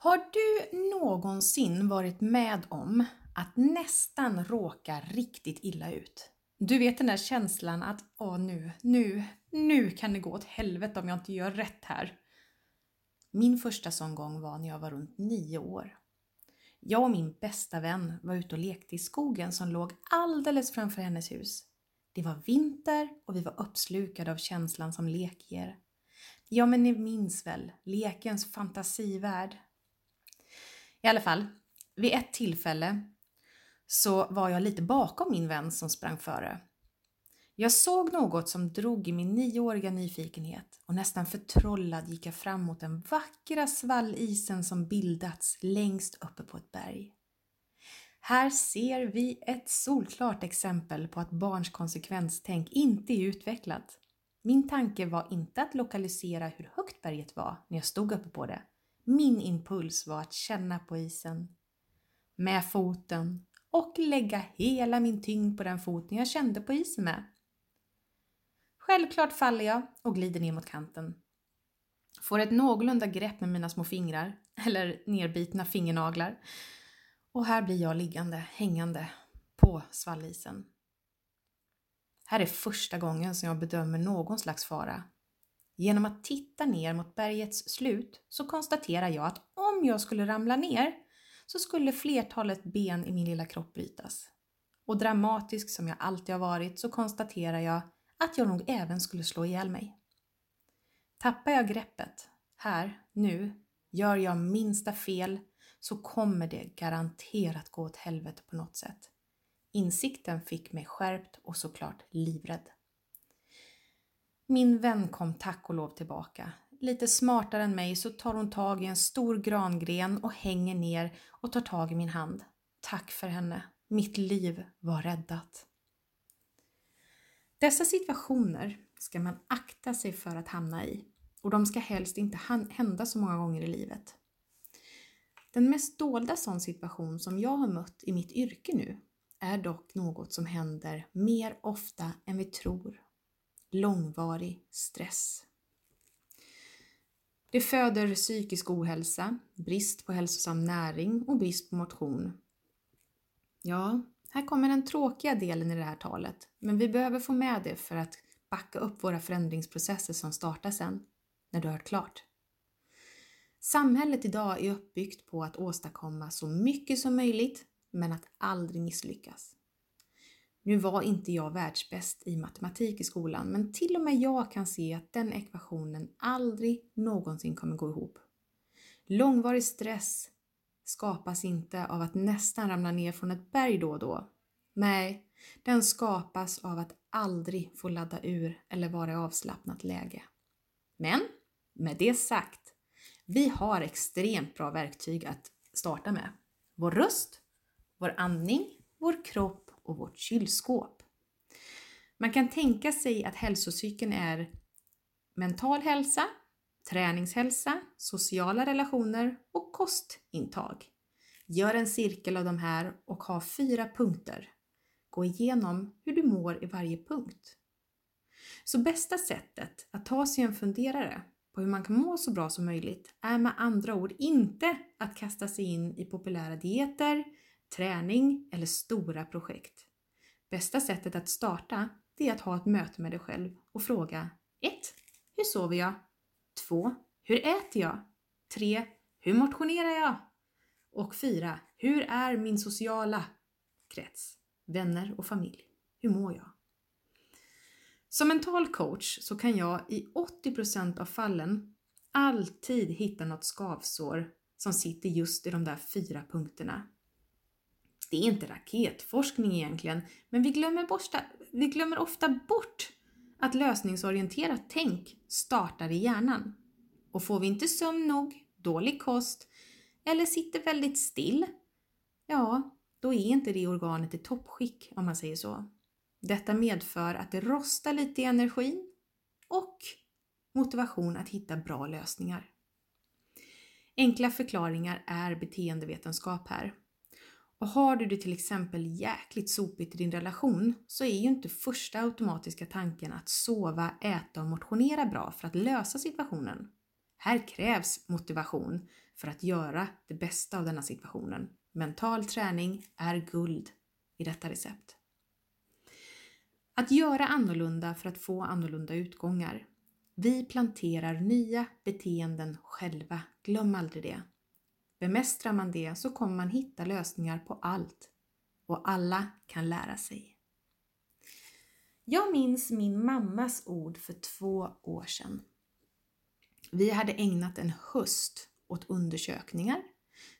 Har du någonsin varit med om att nästan råka riktigt illa ut? Du vet den där känslan att åh nu, nu, nu kan det gå åt helvete om jag inte gör rätt här. Min första sån gång var när jag var runt nio år. Jag och min bästa vän var ute och lekte i skogen som låg alldeles framför hennes hus. Det var vinter och vi var uppslukade av känslan som lek ger. Ja, men ni minns väl lekens fantasivärld? I alla fall, vid ett tillfälle så var jag lite bakom min vän som sprang före. Jag såg något som drog i min nioåriga nyfikenhet och nästan förtrollad gick jag fram mot den vackra svallisen som bildats längst uppe på ett berg. Här ser vi ett solklart exempel på att barns konsekvenstänk inte är utvecklat. Min tanke var inte att lokalisera hur högt berget var när jag stod uppe på det. Min impuls var att känna på isen. Med foten och lägga hela min tyngd på den foten jag kände på isen med. Självklart faller jag och glider ner mot kanten. Får ett någorlunda grepp med mina små fingrar, eller nerbitna fingernaglar. Och här blir jag liggande, hängande på svallisen. Här är första gången som jag bedömer någon slags fara. Genom att titta ner mot bergets slut så konstaterar jag att om jag skulle ramla ner så skulle flertalet ben i min lilla kropp brytas. Och dramatisk som jag alltid har varit så konstaterar jag att jag nog även skulle slå ihjäl mig. Tappar jag greppet, här, nu, gör jag minsta fel så kommer det garanterat gå åt helvete på något sätt. Insikten fick mig skärpt och såklart livrädd. Min vän kom tack och lov tillbaka. Lite smartare än mig så tar hon tag i en stor grangren och hänger ner och tar tag i min hand. Tack för henne. Mitt liv var räddat. Dessa situationer ska man akta sig för att hamna i och de ska helst inte hända så många gånger i livet. Den mest dolda sån situation som jag har mött i mitt yrke nu är dock något som händer mer ofta än vi tror. Långvarig stress. Det föder psykisk ohälsa, brist på hälsosam näring och brist på motion. Ja, här kommer den tråkiga delen i det här talet, men vi behöver få med det för att backa upp våra förändringsprocesser som startar sen, när du har hört klart. Samhället idag är uppbyggt på att åstadkomma så mycket som möjligt, men att aldrig misslyckas. Nu var inte jag världsbäst i matematik i skolan, men till och med jag kan se att den ekvationen aldrig någonsin kommer gå ihop. Långvarig stress skapas inte av att nästan ramla ner från ett berg då och då. Nej, den skapas av att aldrig få ladda ur eller vara i avslappnat läge. Men med det sagt, vi har extremt bra verktyg att starta med. Vår röst, vår andning, vår kropp och vårt kylskåp. Man kan tänka sig att hälsocykeln är mental hälsa, träningshälsa, sociala relationer och kostintag. Gör en cirkel av de här och ha fyra punkter. Gå igenom hur du mår i varje punkt. Så bästa sättet att ta sig en funderare på hur man kan må så bra som möjligt är med andra ord inte att kasta sig in i populära dieter, träning eller stora projekt. Bästa sättet att starta det är att ha ett möte med dig själv och fråga 1. Hur sover jag? 2. Hur äter jag? 3. Hur motionerar jag? Och 4. Hur är min sociala krets? Vänner och familj. Hur mår jag? Som mental coach så kan jag i 80% av fallen alltid hitta något skavsår som sitter just i de där fyra punkterna. Det är inte raketforskning egentligen, men vi glömmer, borsta, vi glömmer ofta bort att lösningsorienterat tänk startar i hjärnan. Och får vi inte sömn nog, dålig kost eller sitter väldigt still, ja, då är inte det organet i toppskick om man säger så. Detta medför att det rostar lite i energin och motivation att hitta bra lösningar. Enkla förklaringar är beteendevetenskap här. Och har du det till exempel jäkligt sopigt i din relation så är ju inte första automatiska tanken att sova, äta och motionera bra för att lösa situationen. Här krävs motivation för att göra det bästa av denna situationen. Mental träning är guld i detta recept. Att göra annorlunda för att få annorlunda utgångar. Vi planterar nya beteenden själva, glöm aldrig det. Bemästrar man det så kommer man hitta lösningar på allt och alla kan lära sig. Jag minns min mammas ord för två år sedan. Vi hade ägnat en höst åt undersökningar,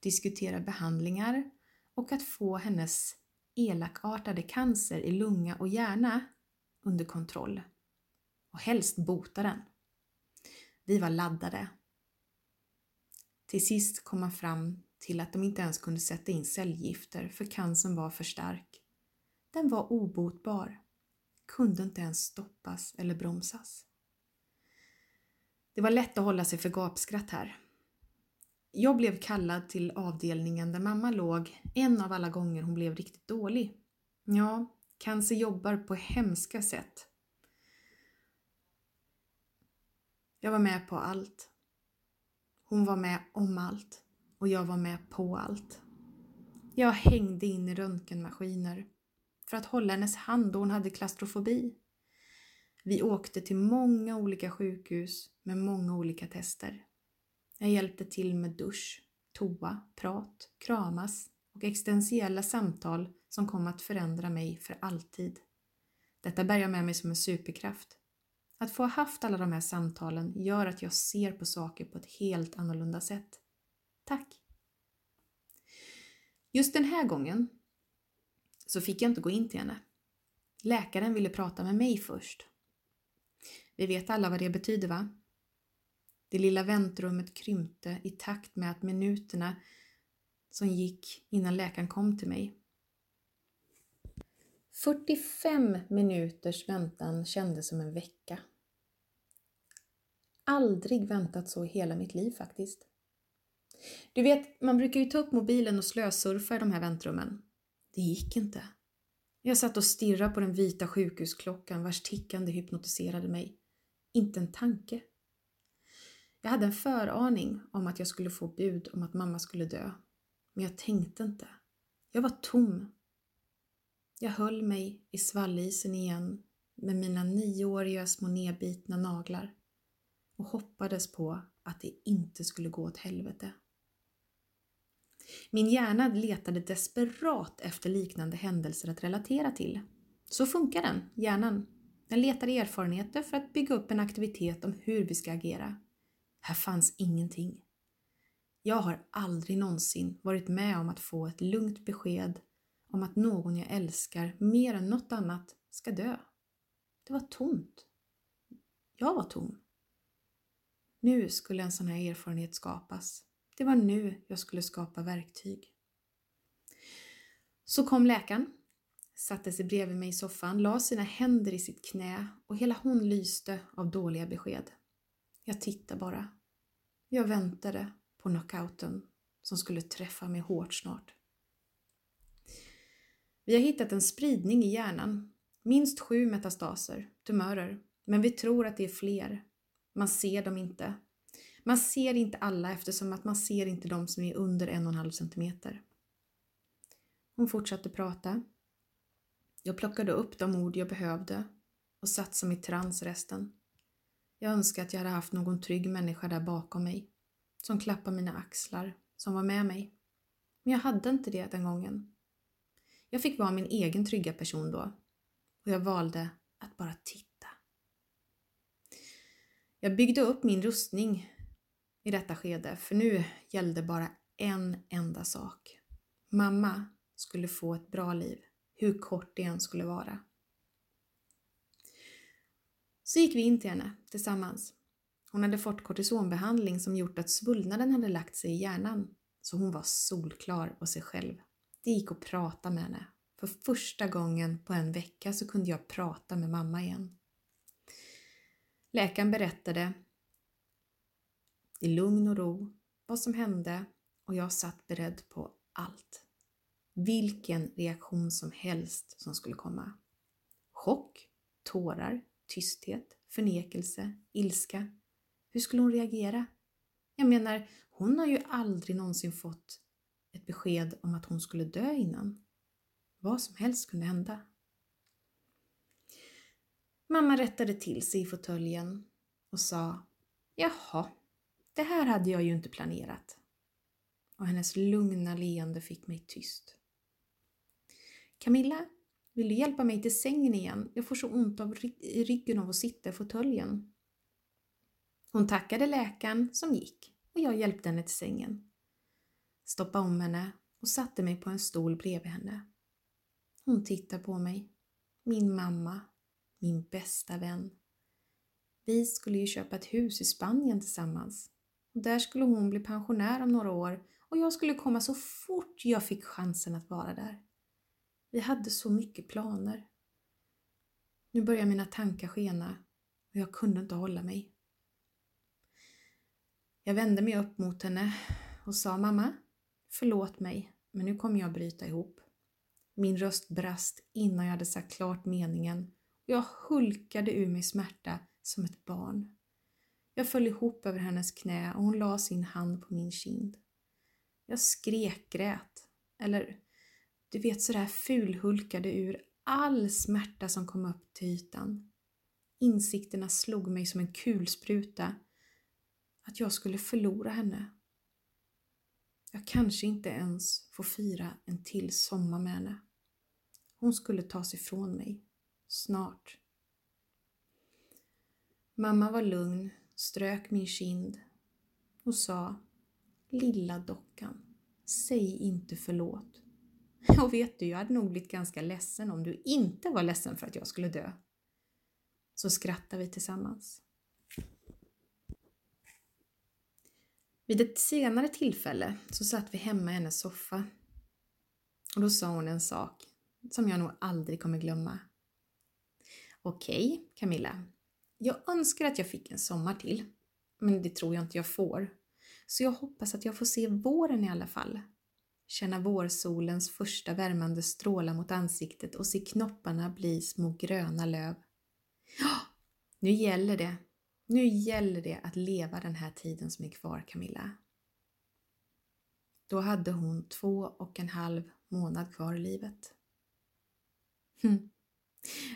diskutera behandlingar och att få hennes elakartade cancer i lunga och hjärna under kontroll. Och helst bota den. Vi var laddade. Till sist kom man fram till att de inte ens kunde sätta in cellgifter för cancern var för stark. Den var obotbar, kunde inte ens stoppas eller bromsas. Det var lätt att hålla sig för gapskratt här. Jag blev kallad till avdelningen där mamma låg en av alla gånger hon blev riktigt dålig. Ja, cancer jobbar på hemska sätt. Jag var med på allt. Hon var med om allt och jag var med på allt. Jag hängde in i röntgenmaskiner för att hålla hennes hand då hon hade klaustrofobi. Vi åkte till många olika sjukhus med många olika tester. Jag hjälpte till med dusch, toa, prat, kramas och existentiella samtal som kom att förändra mig för alltid. Detta bär jag med mig som en superkraft. Att få ha haft alla de här samtalen gör att jag ser på saker på ett helt annorlunda sätt. Tack! Just den här gången så fick jag inte gå in till henne. Läkaren ville prata med mig först. Vi vet alla vad det betyder va? Det lilla väntrummet krympte i takt med att minuterna som gick innan läkaren kom till mig. 45 minuters väntan kändes som en vecka. Aldrig väntat så i hela mitt liv faktiskt. Du vet, man brukar ju ta upp mobilen och slösurfa i de här väntrummen. Det gick inte. Jag satt och stirrade på den vita sjukhusklockan vars tickande hypnotiserade mig. Inte en tanke. Jag hade en föraning om att jag skulle få bud om att mamma skulle dö. Men jag tänkte inte. Jag var tom. Jag höll mig i svallisen igen med mina nioåriga små nedbitna naglar och hoppades på att det inte skulle gå åt helvete. Min hjärna letade desperat efter liknande händelser att relatera till. Så funkar den, hjärnan. Den letar erfarenheter för att bygga upp en aktivitet om hur vi ska agera. Här fanns ingenting. Jag har aldrig någonsin varit med om att få ett lugnt besked om att någon jag älskar mer än något annat ska dö. Det var tomt. Jag var tom. Nu skulle en sån här erfarenhet skapas. Det var nu jag skulle skapa verktyg. Så kom läkaren, satte sig bredvid mig i soffan, la sina händer i sitt knä och hela hon lyste av dåliga besked. Jag tittade bara. Jag väntade på knockouten som skulle träffa mig hårt snart. Vi har hittat en spridning i hjärnan. Minst sju metastaser, tumörer, men vi tror att det är fler. Man ser dem inte. Man ser inte alla eftersom att man ser inte de som är under en och en halv centimeter. Hon fortsatte prata. Jag plockade upp de ord jag behövde och satt som i trans resten. Jag önskar att jag hade haft någon trygg människa där bakom mig, som klappade mina axlar, som var med mig. Men jag hade inte det den gången. Jag fick vara min egen trygga person då och jag valde att bara titta. Jag byggde upp min rustning i detta skede, för nu gällde bara en enda sak. Mamma skulle få ett bra liv, hur kort det än skulle vara. Så gick vi in till henne tillsammans. Hon hade fått kortisonbehandling som gjort att svullnaden hade lagt sig i hjärnan, så hon var solklar och sig själv. Det gick att prata med henne. För första gången på en vecka så kunde jag prata med mamma igen. Läkaren berättade i lugn och ro vad som hände och jag satt beredd på allt. Vilken reaktion som helst som skulle komma. Chock, tårar, tysthet, förnekelse, ilska. Hur skulle hon reagera? Jag menar, hon har ju aldrig någonsin fått ett besked om att hon skulle dö innan. Vad som helst kunde hända. Mamma rättade till sig i fåtöljen och sa Jaha, det här hade jag ju inte planerat. Och hennes lugna leende fick mig tyst. Camilla, vill du hjälpa mig till sängen igen? Jag får så ont av i ryggen av att sitta i fåtöljen. Hon tackade läkaren som gick och jag hjälpte henne till sängen. Stoppade om henne och satte mig på en stol bredvid henne. Hon tittade på mig. Min mamma. Min bästa vän. Vi skulle ju köpa ett hus i Spanien tillsammans. Och där skulle hon bli pensionär om några år och jag skulle komma så fort jag fick chansen att vara där. Vi hade så mycket planer. Nu börjar mina tankar skena och jag kunde inte hålla mig. Jag vände mig upp mot henne och sa Mamma, förlåt mig, men nu kommer jag bryta ihop. Min röst brast innan jag hade sagt klart meningen jag hulkade ur mig smärta som ett barn. Jag föll ihop över hennes knä och hon la sin hand på min kind. Jag skrekgrät, eller du vet sådär fulhulkade ur all smärta som kom upp till ytan. Insikterna slog mig som en kulspruta att jag skulle förlora henne. Jag kanske inte ens får fira en till sommar med henne. Hon skulle tas ifrån mig. Snart. Mamma var lugn, strök min kind och sa Lilla dockan, säg inte förlåt. Och vet du, jag hade nog blivit ganska ledsen om du inte var ledsen för att jag skulle dö. Så skrattade vi tillsammans. Vid ett senare tillfälle så satt vi hemma i hennes soffa och då sa hon en sak som jag nog aldrig kommer glömma. Okej, okay, Camilla. Jag önskar att jag fick en sommar till, men det tror jag inte jag får. Så jag hoppas att jag får se våren i alla fall. Känna vårsolens första värmande strålar mot ansiktet och se knopparna bli små gröna löv. Nu gäller det. Nu gäller det att leva den här tiden som är kvar, Camilla. Då hade hon två och en halv månad kvar i livet. Hm.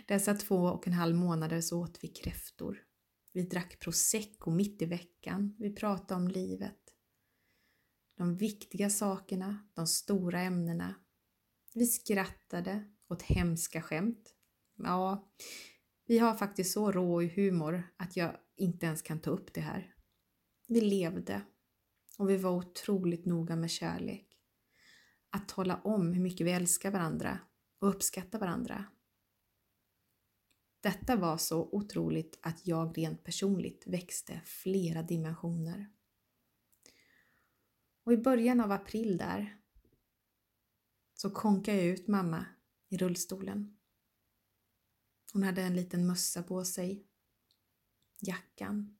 Dessa två och en halv månader så åt vi kräftor. Vi drack prosecco mitt i veckan. Vi pratade om livet. De viktiga sakerna, de stora ämnena. Vi skrattade åt hemska skämt. Ja, vi har faktiskt så rå humor att jag inte ens kan ta upp det här. Vi levde och vi var otroligt noga med kärlek. Att tala om hur mycket vi älskar varandra och uppskattar varandra. Detta var så otroligt att jag rent personligt växte flera dimensioner. Och i början av april där så konkade jag ut mamma i rullstolen. Hon hade en liten mössa på sig, jackan.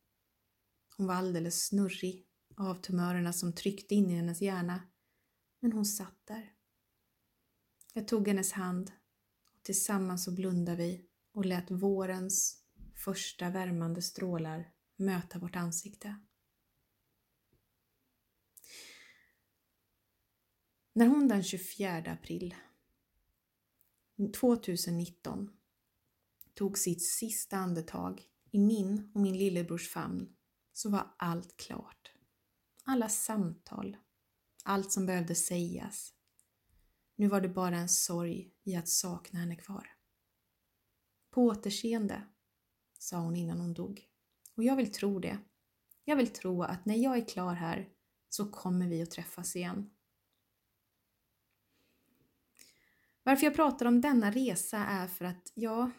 Hon var alldeles snurrig av tumörerna som tryckte in i hennes hjärna. Men hon satt där. Jag tog hennes hand och tillsammans så blundade vi och lät vårens första värmande strålar möta vårt ansikte. När hon den 24 april 2019 tog sitt sista andetag i min och min lillebrors famn så var allt klart. Alla samtal, allt som behövde sägas. Nu var det bara en sorg i att sakna henne kvar. På återseende, sa hon innan hon dog. Och jag vill tro det. Jag vill tro att när jag är klar här så kommer vi att träffas igen. Varför jag pratar om denna resa är för att, ja,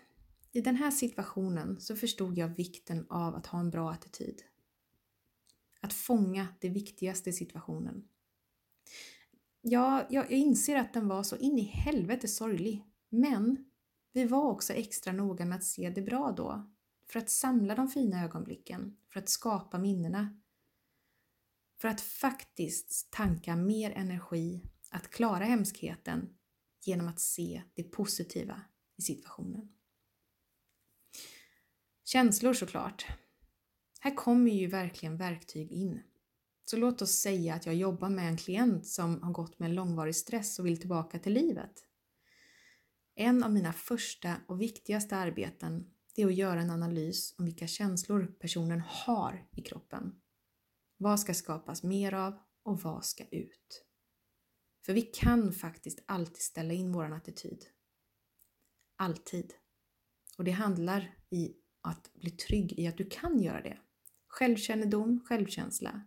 i den här situationen så förstod jag vikten av att ha en bra attityd. Att fånga det viktigaste i situationen. Ja, jag inser att den var så in i helvete sorglig, men vi var också extra noga med att se det bra då, för att samla de fina ögonblicken, för att skapa minnena. För att faktiskt tanka mer energi att klara hemskheten genom att se det positiva i situationen. Känslor såklart. Här kommer ju verkligen verktyg in. Så låt oss säga att jag jobbar med en klient som har gått med en långvarig stress och vill tillbaka till livet. En av mina första och viktigaste arbeten är att göra en analys om vilka känslor personen har i kroppen. Vad ska skapas mer av och vad ska ut? För vi kan faktiskt alltid ställa in vår attityd. Alltid. Och det handlar i att bli trygg i att du kan göra det. Självkännedom, självkänsla.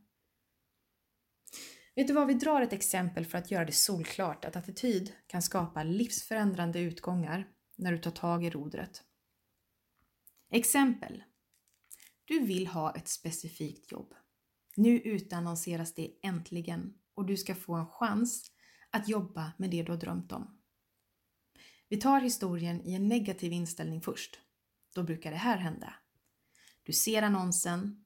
Vet du vad, vi drar ett exempel för att göra det solklart att attityd kan skapa livsförändrande utgångar när du tar tag i rodret. Exempel. Du vill ha ett specifikt jobb. Nu utannonseras det äntligen och du ska få en chans att jobba med det du har drömt om. Vi tar historien i en negativ inställning först. Då brukar det här hända. Du ser annonsen.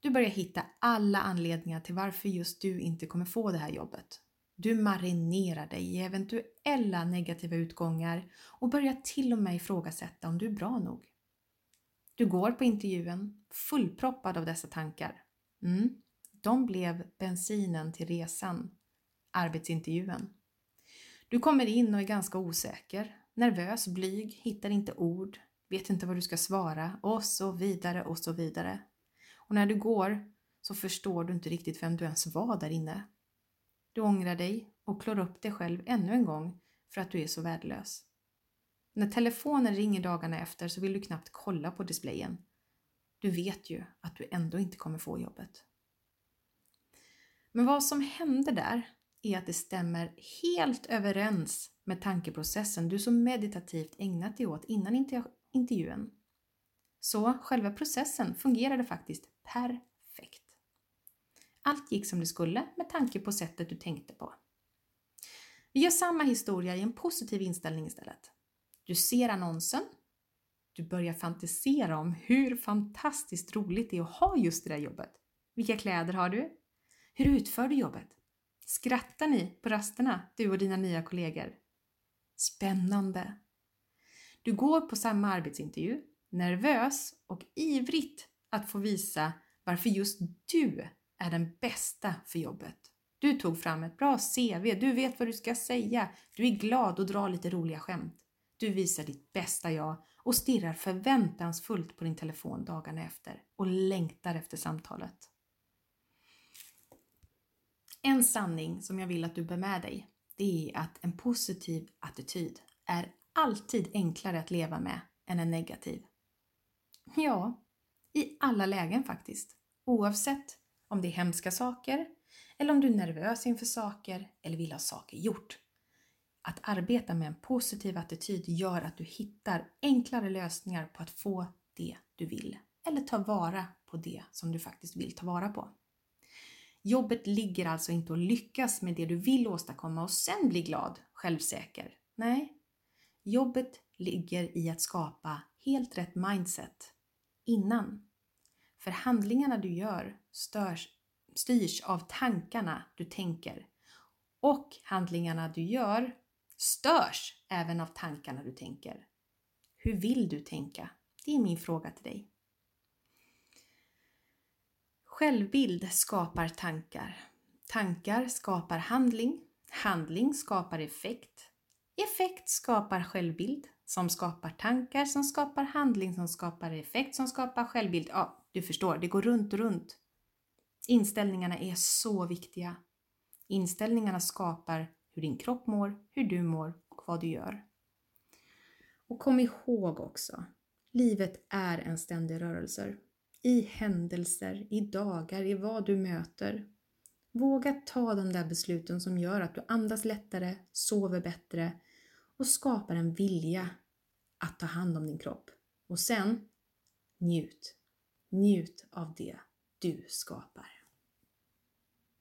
Du börjar hitta alla anledningar till varför just du inte kommer få det här jobbet. Du marinerar dig i eventuella negativa utgångar och börjar till och med ifrågasätta om du är bra nog. Du går på intervjun fullproppad av dessa tankar. Mm, de blev bensinen till resan, arbetsintervjun. Du kommer in och är ganska osäker, nervös, blyg, hittar inte ord, vet inte vad du ska svara och så vidare och så vidare. Och när du går så förstår du inte riktigt vem du ens var där inne. Du ångrar dig och klår upp dig själv ännu en gång för att du är så värdelös. När telefonen ringer dagarna efter så vill du knappt kolla på displayen. Du vet ju att du ändå inte kommer få jobbet. Men vad som hände där är att det stämmer helt överens med tankeprocessen du så meditativt ägnat dig åt innan intervjun. Så själva processen fungerade faktiskt perfekt. Allt gick som det skulle med tanke på sättet du tänkte på. Vi gör samma historia i en positiv inställning istället. Du ser annonsen. Du börjar fantisera om hur fantastiskt roligt det är att ha just det där jobbet. Vilka kläder har du? Hur utför du jobbet? Skrattar ni på rasterna, du och dina nya kollegor? Spännande! Du går på samma arbetsintervju, nervös och ivrigt att få visa varför just du är den bästa för jobbet. Du tog fram ett bra CV, du vet vad du ska säga, du är glad och drar lite roliga skämt. Du visar ditt bästa jag och stirrar förväntansfullt på din telefon dagarna efter och längtar efter samtalet. En sanning som jag vill att du bär med dig, det är att en positiv attityd är alltid enklare att leva med än en negativ. Ja, i alla lägen faktiskt. Oavsett om det är hemska saker eller om du är nervös inför saker eller vill ha saker gjort. Att arbeta med en positiv attityd gör att du hittar enklare lösningar på att få det du vill eller ta vara på det som du faktiskt vill ta vara på. Jobbet ligger alltså inte att lyckas med det du vill åstadkomma och sen bli glad, självsäker. Nej, jobbet ligger i att skapa helt rätt mindset innan. För handlingarna du gör störs, styrs av tankarna du tänker och handlingarna du gör störs även av tankarna du tänker. Hur vill du tänka? Det är min fråga till dig. Självbild skapar tankar. Tankar skapar handling. Handling skapar effekt. Effekt skapar självbild som skapar tankar som skapar handling som skapar effekt som skapar självbild. Ja, du förstår, det går runt och runt. Inställningarna är så viktiga. Inställningarna skapar hur din kropp mår, hur du mår och vad du gör. Och kom ihåg också, livet är en ständig rörelse. I händelser, i dagar, i vad du möter. Våga ta de där besluten som gör att du andas lättare, sover bättre och skapar en vilja att ta hand om din kropp. Och sen, njut. Njut av det du skapar.